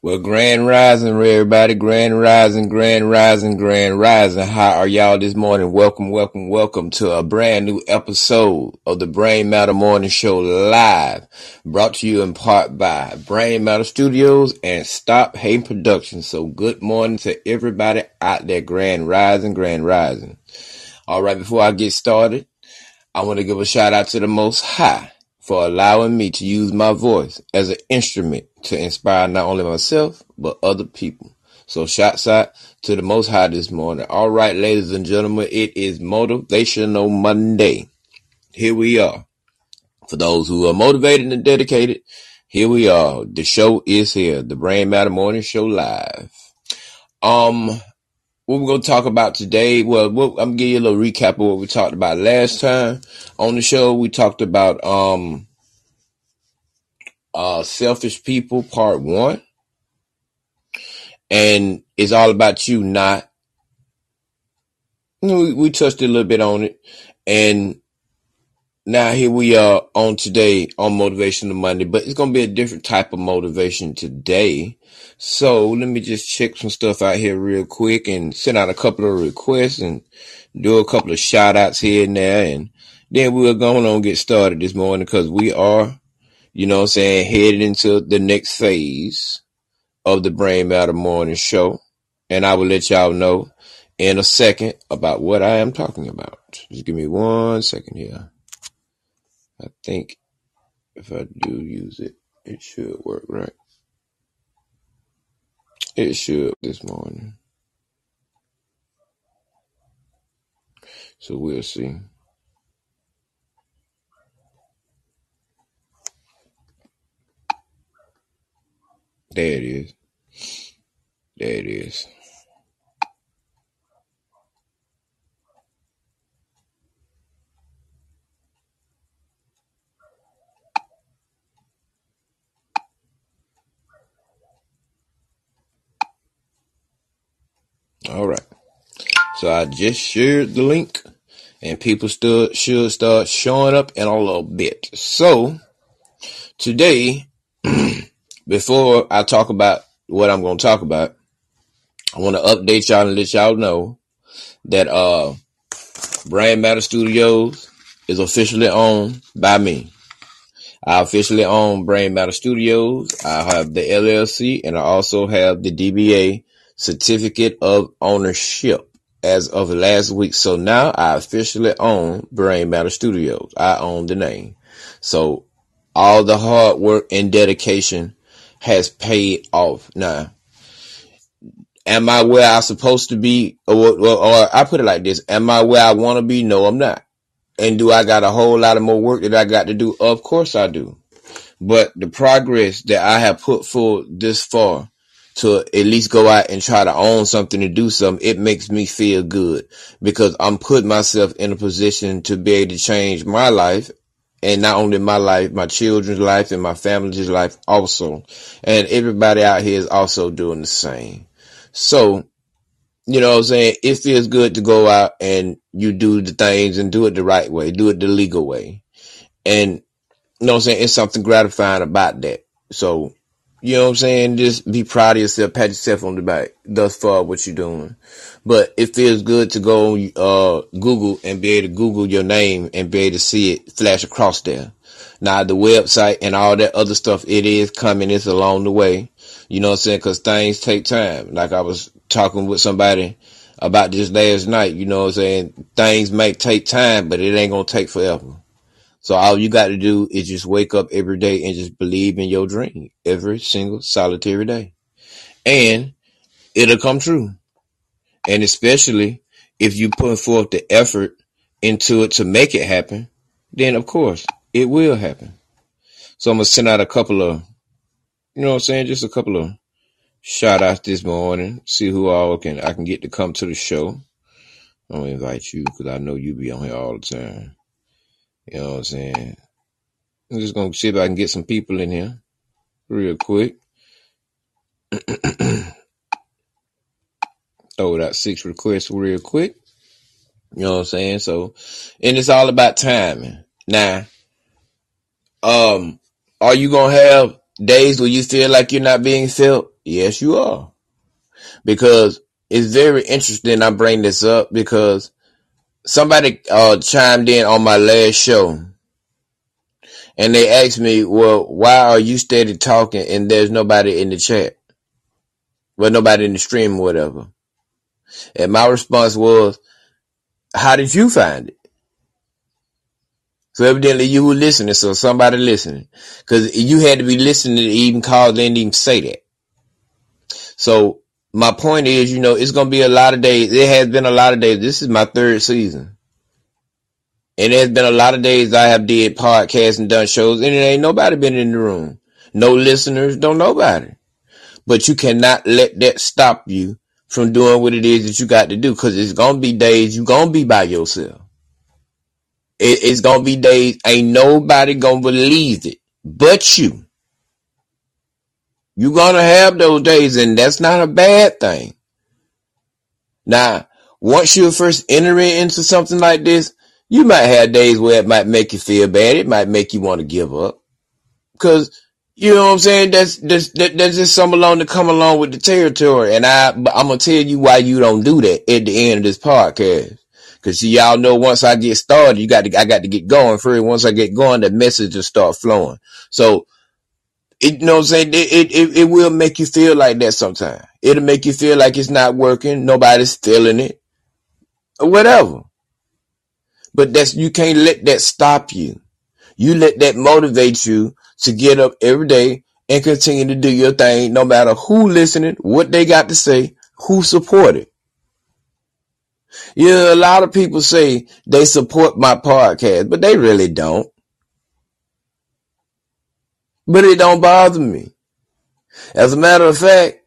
Well, grand rising, everybody. Grand rising, grand rising, grand rising. How are y'all this morning? Welcome, welcome, welcome to a brand new episode of the Brain Matter Morning Show live. Brought to you in part by Brain Matter Studios and Stop Hating Productions. So good morning to everybody out there. Grand rising, grand rising. All right. Before I get started, I want to give a shout out to the Most High for allowing me to use my voice as an instrument to inspire not only myself, but other people. So shouts out to the most high this morning. All right, ladies and gentlemen, it is Motivational Monday. Here we are. For those who are motivated and dedicated, here we are. The show is here. The Brain Matter Morning Show live. Um, what we're going to talk about today, well, what, I'm going to give you a little recap of what we talked about last time on the show. We talked about, um, uh, selfish people part one. And it's all about you, not, we, we touched a little bit on it. And now here we are on today on Motivational Monday, but it's going to be a different type of motivation today. So let me just check some stuff out here real quick and send out a couple of requests and do a couple of shout outs here and there. And then we're going on get started this morning because we are, you know what I'm saying, headed into the next phase of the Brain Matter Morning Show. And I will let y'all know in a second about what I am talking about. Just give me one second here. I think if I do use it, it should work right. It should this morning. So we'll see. There it is. There it is. All right. So I just shared the link and people still should start showing up in a little bit. So today, before I talk about what I'm going to talk about, I want to update y'all and let y'all know that uh Brain Matter Studios is officially owned by me. I officially own Brain Matter Studios. I have the LLC and I also have the DBA certificate of ownership as of last week. So now I officially own Brain Matter Studios. I own the name. So all the hard work and dedication has paid off. Now, am I where I'm supposed to be? Or, or, or I put it like this. Am I where I want to be? No, I'm not. And do I got a whole lot of more work that I got to do? Of course I do. But the progress that I have put forward this far to at least go out and try to own something and do something, it makes me feel good because I'm putting myself in a position to be able to change my life and not only my life, my children's life and my family's life also. And everybody out here is also doing the same. So, you know what I'm saying? It feels good to go out and you do the things and do it the right way, do it the legal way. And, you know what I'm saying? It's something gratifying about that. So, you know what I'm saying? Just be proud of yourself, pat yourself on the back thus far what you're doing. But it feels good to go uh Google and be able to Google your name and be able to see it flash across there. Now the website and all that other stuff, it is coming. It's along the way. You know what I'm saying? Cause things take time. Like I was talking with somebody about this last night. You know what I'm saying? Things may take time, but it ain't gonna take forever. So all you got to do is just wake up every day and just believe in your dream every single solitary day. And it'll come true. And especially if you put forth the effort into it to make it happen, then of course it will happen. So I'm going to send out a couple of, you know what I'm saying? Just a couple of shout outs this morning. See who all can, I can get to come to the show. I'm going to invite you because I know you be on here all the time. You know what I'm saying? I'm just gonna see if I can get some people in here real quick. Throw out six requests real quick. You know what I'm saying? So, and it's all about timing. Now, um, are you gonna have days where you feel like you're not being felt? Yes, you are. Because it's very interesting I bring this up because somebody uh, chimed in on my last show and they asked me, well, why are you steady talking and there's nobody in the chat? Well, nobody in the stream or whatever. And my response was, how did you find it? So evidently you were listening, so somebody listening. Cause you had to be listening to even call, they didn't even say that. So my point is, you know, it's gonna be a lot of days. It has been a lot of days. This is my third season. And there's been a lot of days I have did podcasts and done shows, and it ain't nobody been in the room. No listeners, don't nobody. But you cannot let that stop you from doing what it is that you got to do, because it's gonna be days you gonna be by yourself. It, it's gonna be days ain't nobody gonna believe it but you. You're gonna have those days, and that's not a bad thing. Now, once you're first enter into something like this, you might have days where it might make you feel bad. It might make you want to give up. Cause, you know what I'm saying? That's, that's, that's just some along to come along with the territory. And I, I'm gonna tell you why you don't do that at the end of this podcast. Cause see, y'all know once I get started, you got to, I got to get going first. Once I get going, the message will start flowing. So it, you know what I'm saying? It, it, it will make you feel like that sometimes. It'll make you feel like it's not working. Nobody's feeling it or whatever. But that's, you can't let that stop you. You let that motivate you to get up every day and continue to do your thing, no matter who listening, what they got to say, who support it. Yeah, a lot of people say they support my podcast, but they really don't but it don't bother me. As a matter of fact,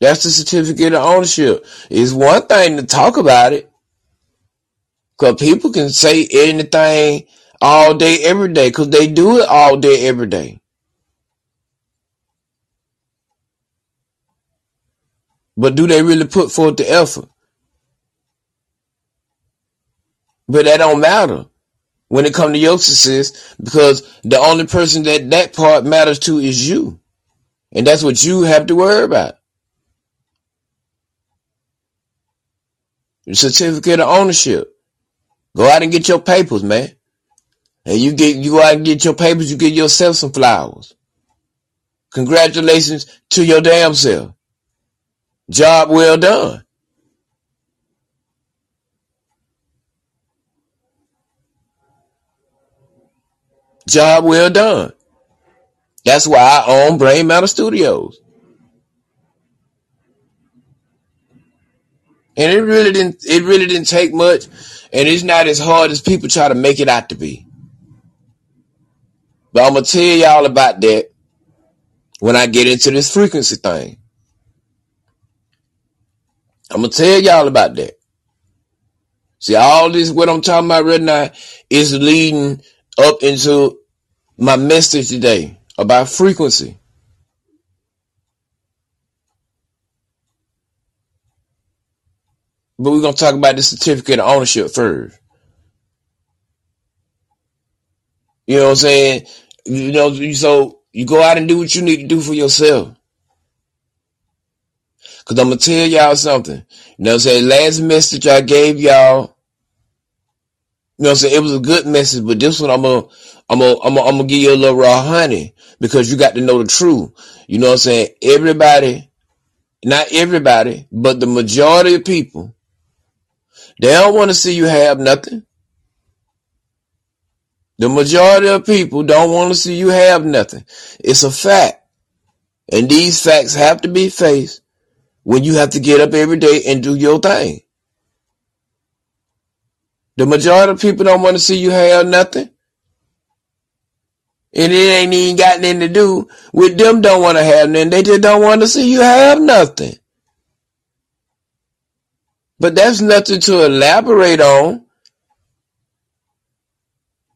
That's the certificate of ownership. It's one thing to talk about it. Cause people can say anything all day, every day, cause they do it all day, every day. But do they really put forth the effort? But that don't matter when it comes to your success because the only person that that part matters to is you. And that's what you have to worry about. Certificate of ownership. Go out and get your papers, man. And you get you go out and get your papers, you get yourself some flowers. Congratulations to your damn self. Job well done. Job well done. That's why I own Brain Matter Studios. And it really didn't it really didn't take much and it's not as hard as people try to make it out to be. But I'm gonna tell y'all about that when I get into this frequency thing. I'm gonna tell y'all about that. See, all this what I'm talking about right now is leading up into my message today about frequency. But we're gonna talk about the certificate of ownership first. You know what I'm saying? You know, so you go out and do what you need to do for yourself. Cause I'm gonna tell y'all something. You know what I'm saying? Last message I gave y'all, you know what I'm saying? It was a good message, but this one I'm gonna, I'm gonna, I'm gonna, I'm gonna give you a little raw honey because you got to know the truth. You know what I'm saying? Everybody, not everybody, but the majority of people they don't want to see you have nothing. The majority of people don't want to see you have nothing. It's a fact. And these facts have to be faced when you have to get up every day and do your thing. The majority of people don't want to see you have nothing. And it ain't even got nothing to do with them don't want to have nothing. They just don't want to see you have nothing. But that's nothing to elaborate on.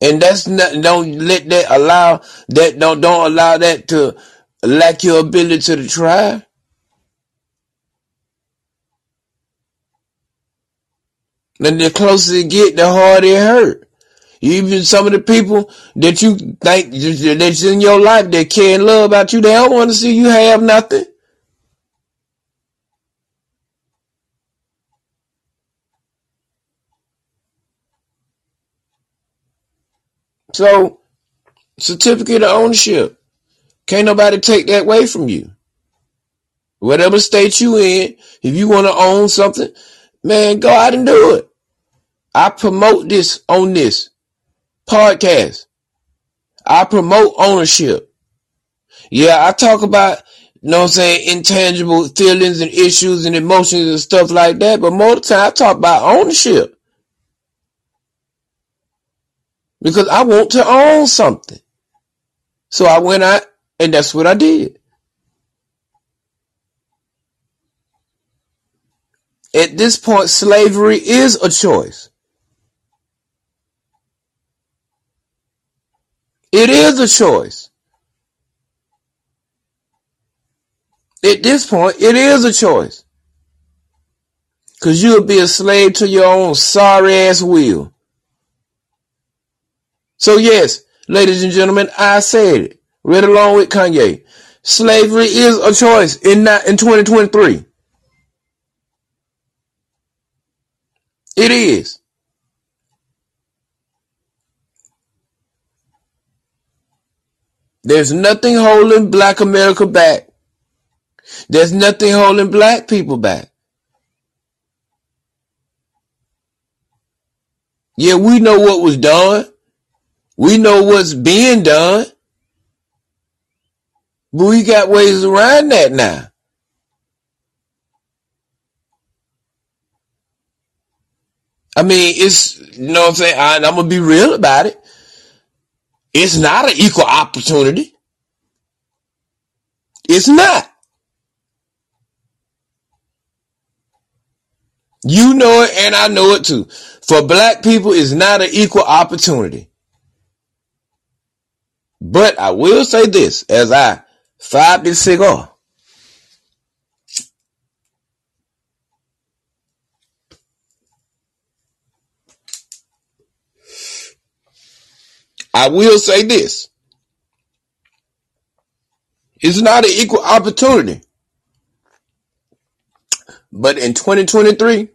And that's not, don't let that allow that, don't, don't allow that to lack your ability to try. And the closer it get, the harder it hurt. Even some of the people that you think that's in your life that care and love about you, they don't want to see you have nothing. So, certificate of ownership. Can't nobody take that away from you. Whatever state you in, if you want to own something, man, go out and do it. I promote this on this podcast. I promote ownership. Yeah, I talk about, you know I'm saying, intangible feelings and issues and emotions and stuff like that, but more of the time I talk about ownership. Because I want to own something. So I went out and that's what I did. At this point, slavery is a choice. It is a choice. At this point, it is a choice. Cause you'll be a slave to your own sorry ass will. So yes, ladies and gentlemen, I said it. Read along with Kanye. Slavery is a choice in not in 2023. It is. There's nothing holding black America back. There's nothing holding black people back. Yeah, we know what was done. We know what's being done. But we got ways around that now. I mean, it's, you know what I'm saying? I, I'm going to be real about it. It's not an equal opportunity. It's not. You know it and I know it too. For black people, it's not an equal opportunity. But I will say this as I fire this cigar. I will say this. It's not an equal opportunity. But in 2023,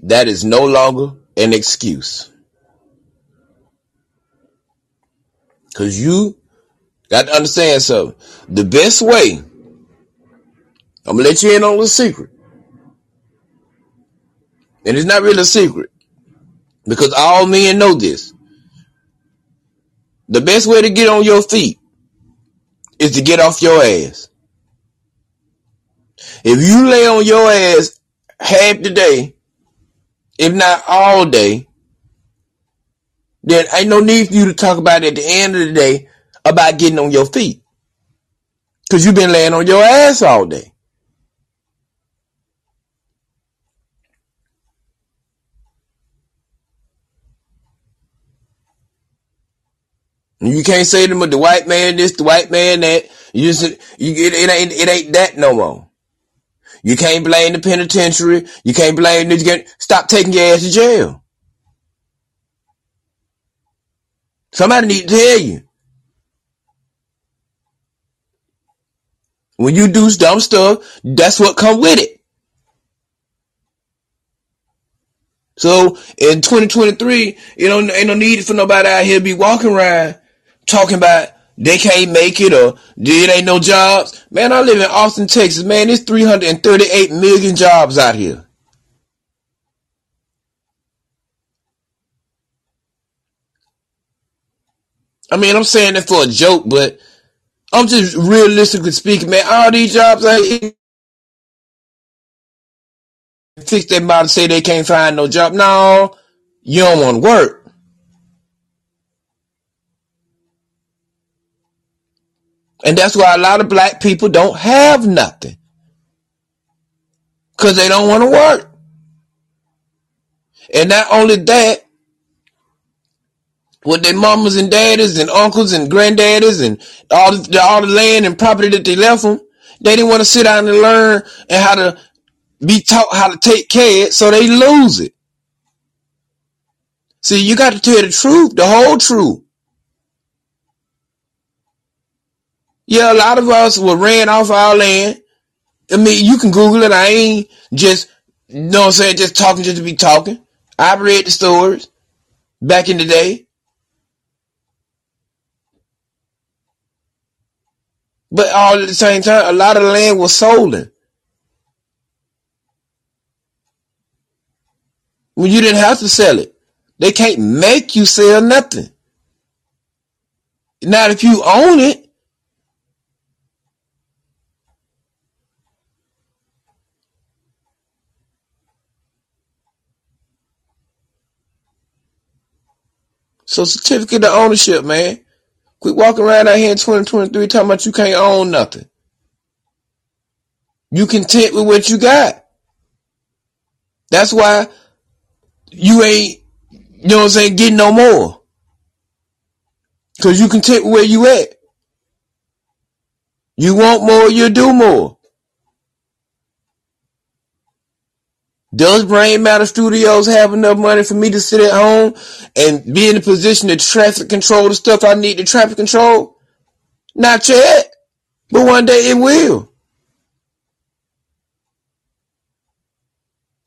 that is no longer an excuse. Cause you got to understand something. The best way, I'm gonna let you in on a secret. And it's not really a secret. Because all men know this. The best way to get on your feet is to get off your ass. If you lay on your ass half the day, if not all day, then ain't no need for you to talk about at the end of the day about getting on your feet. Cause you've been laying on your ass all day. You can't say to them the white man this, the white man that. You just you it, it ain't it ain't that no more. You can't blame the penitentiary. You can't blame you get stop taking your ass to jail. Somebody need to tell you. When you do dumb stuff, that's what come with it. So in 2023, you know, ain't no need for nobody out here be walking around talking about they can't make it or it ain't no jobs. Man, I live in Austin, Texas. Man, there's 338 million jobs out here. I mean, I'm saying that for a joke, but I'm just realistically speaking, man. All these jobs I fix that mouth say they can't find no job. No, you don't want to work. And that's why a lot of black people don't have nothing. Cause they don't want to work. And not only that, with their mamas and daddies and uncles and granddaddies and all the, all the land and property that they left them, they didn't want to sit down and learn and how to be taught how to take care of it, so they lose it. See, you got to tell the truth, the whole truth. Yeah, a lot of us were ran off our land. I mean, you can Google it. I ain't just, you know what I'm saying, just talking just to be talking. I've read the stories back in the day. But all at the same time, a lot of land was stolen. When you didn't have to sell it. They can't make you sell nothing. Not if you own it. So certificate of ownership, man. Quit walking around out here in 2023 talking about you can't own nothing. You content with what you got. That's why you ain't, you know what I'm saying, getting no more. Cause you content with where you at. You want more, you do more. Does Brain Matter Studios have enough money for me to sit at home and be in a position to traffic control the stuff I need to traffic control? Not yet, but one day it will.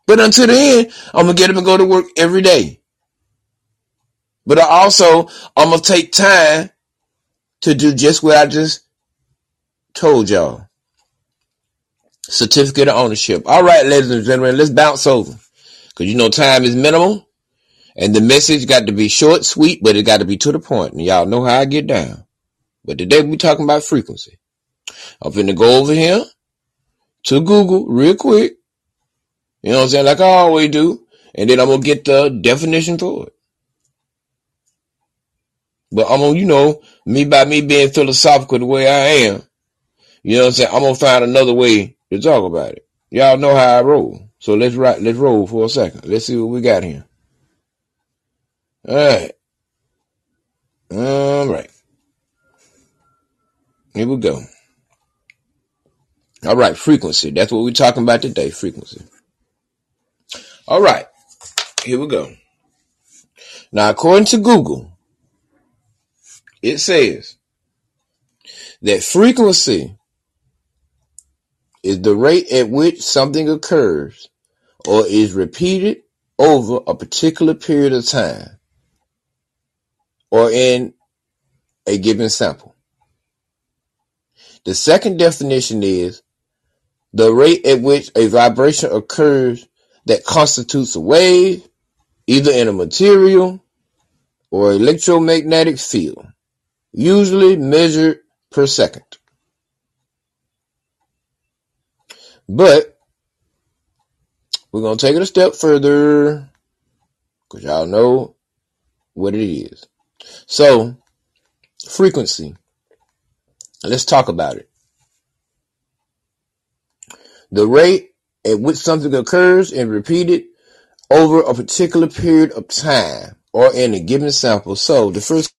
But until then, I'm gonna get up and go to work every day. But I also, I'm gonna take time to do just what I just told y'all. Certificate of ownership. All right, ladies and gentlemen, let's bounce over. Cause you know time is minimal. And the message got to be short, sweet, but it got to be to the point. And y'all know how I get down. But today we talking about frequency. I'm finna go over here to Google real quick. You know what I'm saying? Like I always do. And then I'm gonna get the definition for it. But I'm gonna, you know, me by me being philosophical the way I am, you know what I'm saying? I'm gonna find another way to talk about it. Y'all know how I roll. So let's right, let's roll for a second. Let's see what we got here. All right. All right. Here we go. All right, frequency. That's what we're talking about today, frequency. All right. Here we go. Now, according to Google, it says that frequency is the rate at which something occurs or is repeated over a particular period of time or in a given sample. The second definition is the rate at which a vibration occurs that constitutes a wave, either in a material or electromagnetic field, usually measured per second. But we're to take it a step further because y'all know what it is. So, frequency. Let's talk about it. The rate at which something occurs and repeated over a particular period of time or in a given sample. So, the first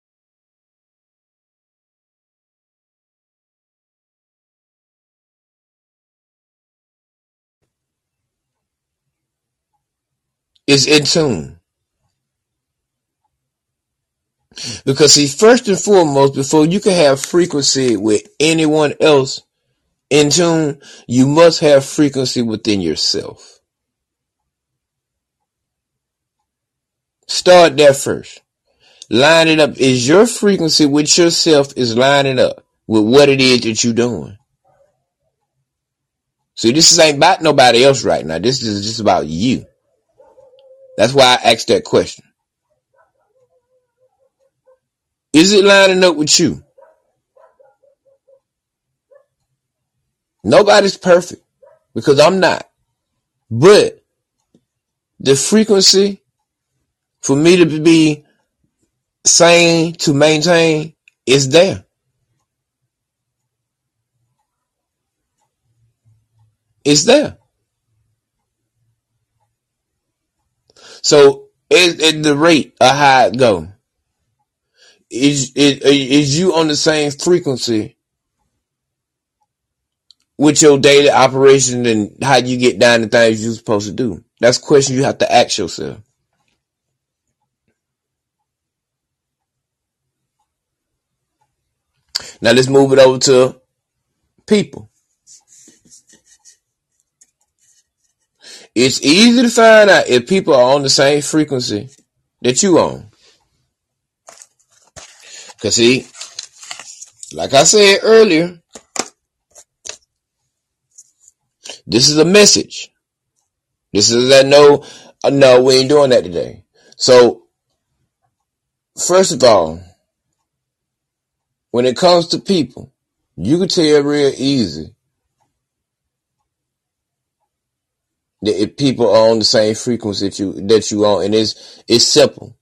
is in tune. Because see, first and foremost, before you can have frequency with anyone else in tune, you must have frequency within yourself. Start there first. Line it up. Is your frequency with yourself is lining up with what it is that you're doing? See, this ain't about nobody else right now. This is just about you. That's why I asked that question. Is it lining up with you? Nobody's perfect because I'm not. But the frequency for me to be sane to maintain is there. It's there. So at, the rate of how it go, is, is is you on the same frequency with your daily operation and how you get down the things you're supposed to do? That's a question you have to ask yourself. Now let's move it over to people. It's easy to find out if people are on the same frequency that you on. Cause see, like I said earlier, this is a message. This is that no, no, we ain't doing that today. So, first of all, when it comes to people, you can tell real easy that if people are on the same frequency that you that you on, and it's it's simple,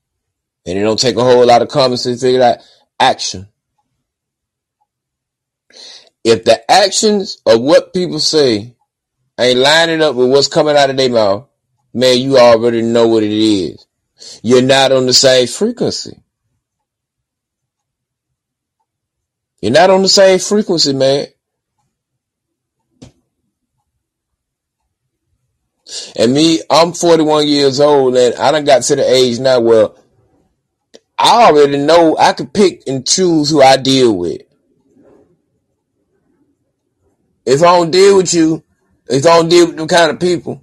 and it don't take a whole lot of common sense to figure out action. If the actions of what people say ain't lining up with what's coming out of their mouth, man, you already know what it is. You're not on the same frequency. You're not on the same frequency, man. And me, I'm 41 years old and I done got to the age now where I already know I can pick and choose who I deal with. If I don't deal with you, if I don't deal with them kind of people,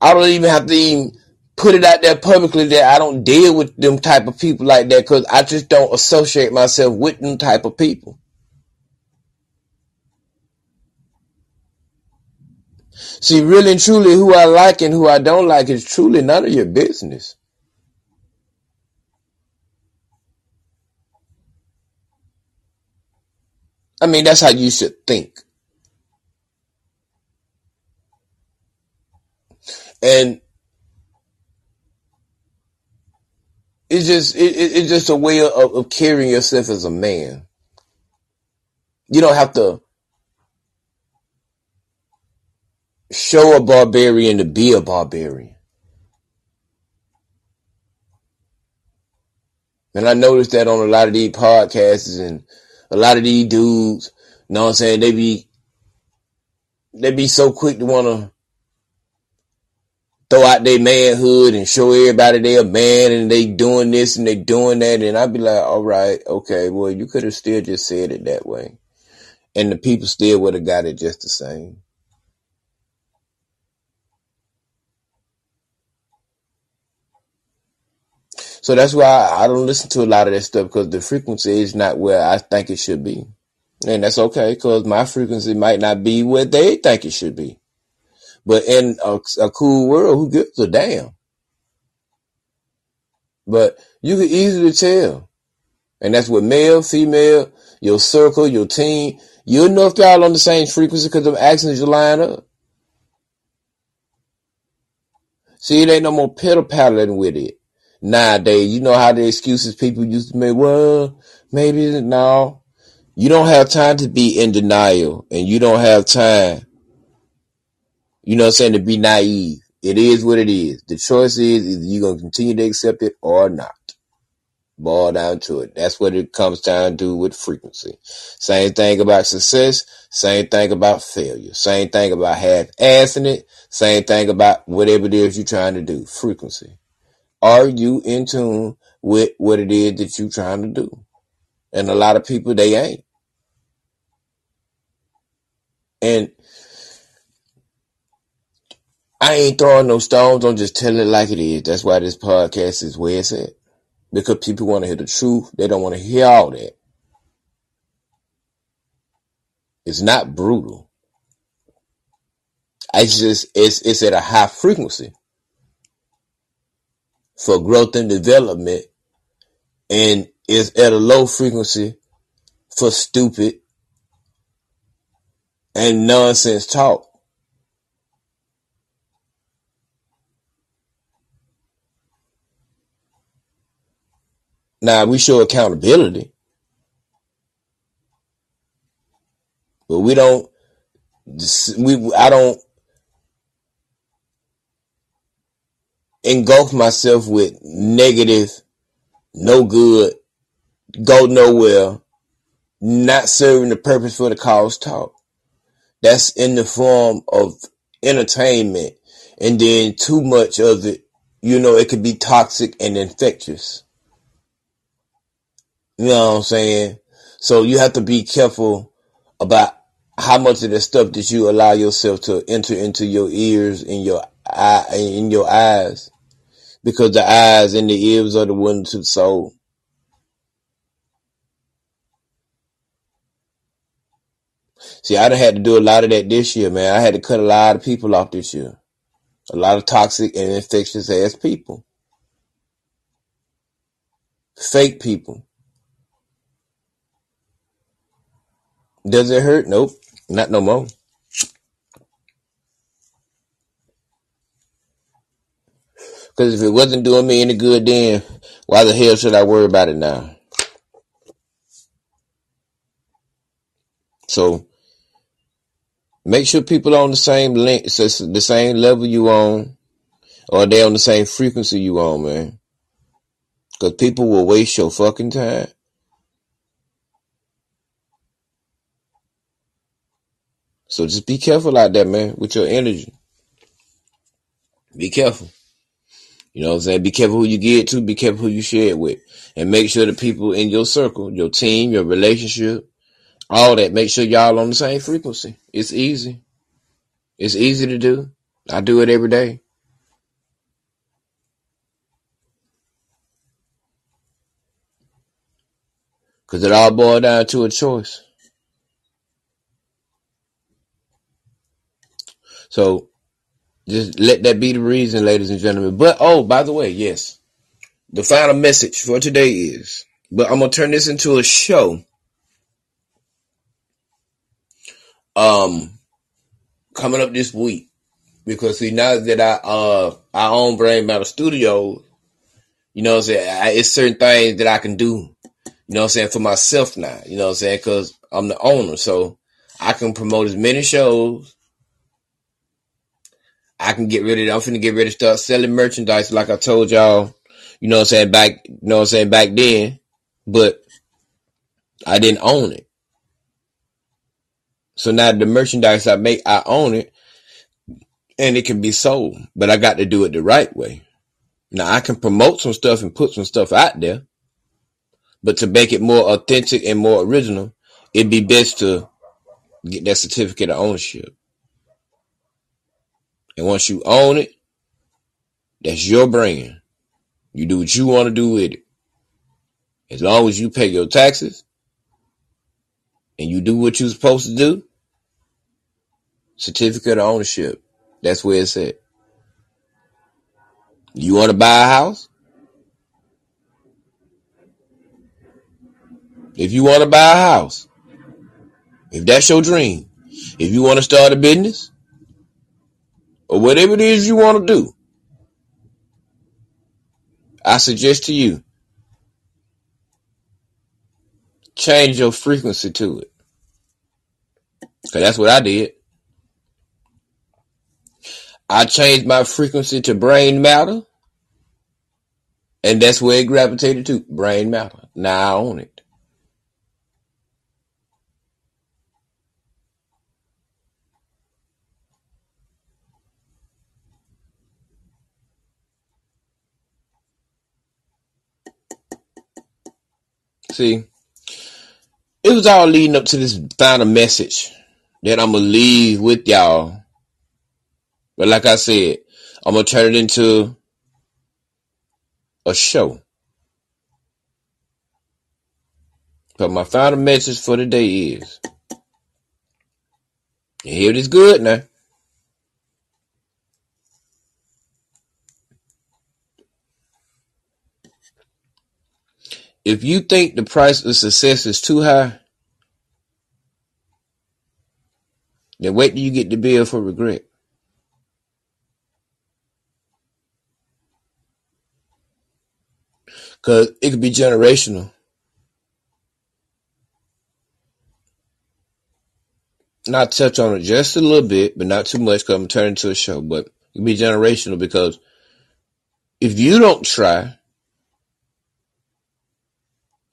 I don't even have to even put it out there publicly that I don't deal with them type of people like that because I just don't associate myself with them type of people. See, really and truly, who I like and who I don't like is truly none of your business. I mean, that's how you should think. And it's just it, it's just a way of, of carrying yourself as a man. You don't have to show a barbarian to be a barbarian. And I noticed that on a lot of these podcasts and a lot of these dudes, you know what I'm saying, they be they be so quick to wanna throw out their manhood and show everybody they a man and they doing this and they doing that and I'd be like, all right, okay, well you could have still just said it that way. And the people still would have got it just the same. So that's why I don't listen to a lot of that stuff because the frequency is not where I think it should be. And that's okay because my frequency might not be where they think it should be. But in a, a cool world, who gives a damn? But you can easily tell. And that's what male, female, your circle, your team, you'll know if y'all on the same frequency because the accents you line up. See, it ain't no more pitter paddling with it nowadays. You know how the excuses people used to make. Well, maybe no. You don't have time to be in denial, and you don't have time. You know I'm saying to be naive. It is what it is. The choice is either you're gonna continue to accept it or not. Ball down to it. That's what it comes down to with frequency. Same thing about success. Same thing about failure. Same thing about half assing it. Same thing about whatever it is you're trying to do. Frequency. Are you in tune with what it is that you're trying to do? And a lot of people, they ain't. And I ain't throwing no stones. I'm just telling it like it is. That's why this podcast is where it's at. Because people want to hear the truth. They don't want to hear all that. It's not brutal. It's just, it's, it's at a high frequency for growth and development and is at a low frequency for stupid and nonsense talk. Now we show accountability, but we don't. We I don't engulf myself with negative, no good, go nowhere, not serving the purpose for the cause talk. That's in the form of entertainment. And then too much of it, you know, it could be toxic and infectious. You know what I'm saying? So you have to be careful about how much of the stuff that you allow yourself to enter into your ears and your eye in your eyes because the eyes and the ears are the ones who soul. See, I done had to do a lot of that this year, man. I had to cut a lot of people off this year. A lot of toxic and infectious ass people. Fake people. Does it hurt? Nope. Not no more. Because if it wasn't doing me any good then, why the hell should I worry about it now? So make sure people are on the same link, the same level you on, or they on the same frequency you on, man. Because people will waste your fucking time. So just be careful out there, man, with your energy. Be careful. You know what I'm saying? Be careful who you get to, be careful who you share it with. And make sure the people in your circle, your team, your relationship, all that, make sure y'all on the same frequency. It's easy. It's easy to do. I do it every day. Cause it all boils down to a choice. So just let that be the reason, ladies and gentlemen. But oh, by the way, yes. The final message for today is, but I'm gonna turn this into a show. Um, coming up this week because see now that I uh I own Brain Matter Studio, you know I'm saying. I, it's certain things that I can do, you know what I'm saying, for myself now. You know what I'm saying, because I'm the owner, so I can promote as many shows I can get rid of. I'm finna get rid of start selling merchandise like I told y'all, you know what I'm saying, back, you know what I'm saying, back then. But I didn't own it. So now the merchandise I make, I own it and it can be sold, but I got to do it the right way. Now I can promote some stuff and put some stuff out there, but to make it more authentic and more original, it'd be best to get that certificate of ownership. And once you own it, that's your brand. You do what you want to do with it. As long as you pay your taxes and you do what you're supposed to do, certificate of ownership. That's where it's at. You want to buy a house? If you want to buy a house, if that's your dream, if you want to start a business, or whatever it is you want to do, I suggest to you change your frequency to it. Because that's what I did. I changed my frequency to brain matter. And that's where it gravitated to brain matter. Now I own it. See, it was all leading up to this final message that I'm gonna leave with y'all. But like I said, I'm gonna turn it into a show. But my final message for the day is, here it is good now. If you think the price of success is too high, then wait till you get the bill for regret. Cause it could be generational. Not touch on it just a little bit, but not too much because I'm turning to a show, but it could be generational because if you don't try,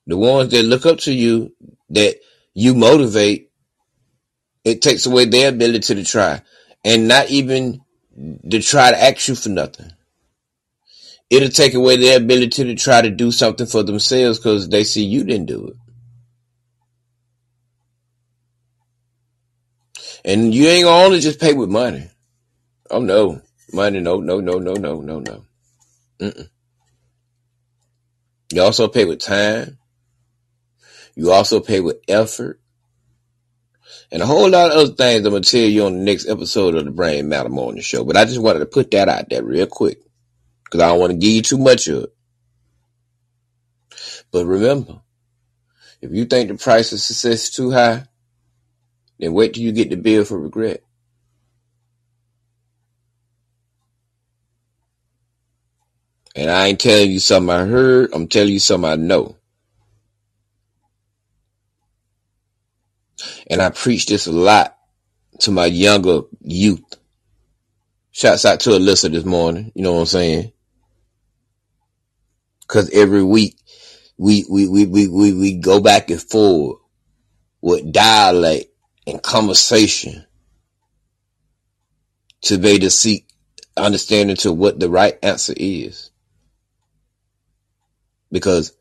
the ones that look up to you, that you motivate, it takes away their ability to try and not even to try to ask you for nothing. It'll take away their ability to try to do something for themselves because they see you didn't do it. And you ain't gonna only just pay with money. Oh no. Money, no, no, no, no, no, no, no. Mm-mm. You also pay with time. You also pay with effort. And a whole lot of other things I'm to tell you on the next episode of the Brain Matter Morning Show. But I just wanted to put that out there real quick. Because I don't want to give you too much of it. But remember, if you think the price of success is too high, then wait till you get the bill for regret. And I ain't telling you something I heard, I'm telling you something I know. And I preach this a lot to my younger youth. Shouts out to Alyssa this morning. You know what I'm saying? Cause every week we, we, we, we, we, we go back and forth with dialect and conversation to be to seek understanding to what the right answer is. Because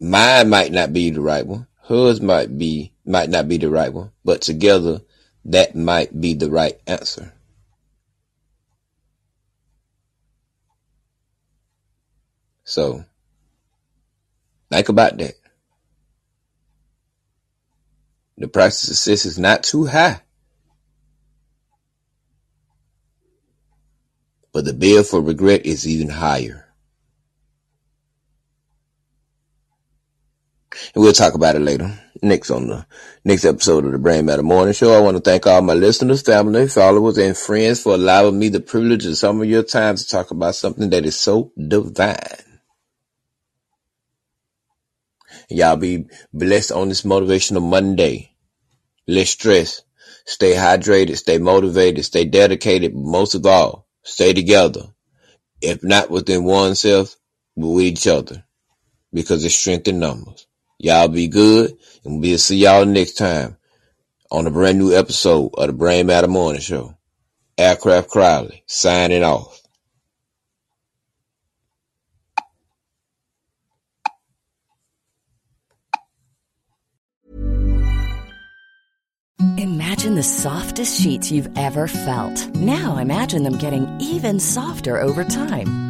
mine might not be the right one hers might be might not be the right one, but together that might be the right answer. So think about that. The price of success is not too high. But the bill for regret is even higher. And we'll talk about it later. Next on the next episode of the Brain Matter Morning Show. I want to thank all my listeners, family, followers, and friends for allowing me the privilege of some of your time to talk about something that is so divine. Y'all be blessed on this motivational Monday. Less stress, Stay hydrated, stay motivated, stay dedicated, most of all, stay together. If not within oneself, with each other. Because it's strength in numbers. Y'all be good, and we'll see y'all next time on a brand new episode of the Brain Matter Morning Show. Aircraft Crowley, signing off. Imagine the softest sheets you've ever felt. Now imagine them getting even softer over time.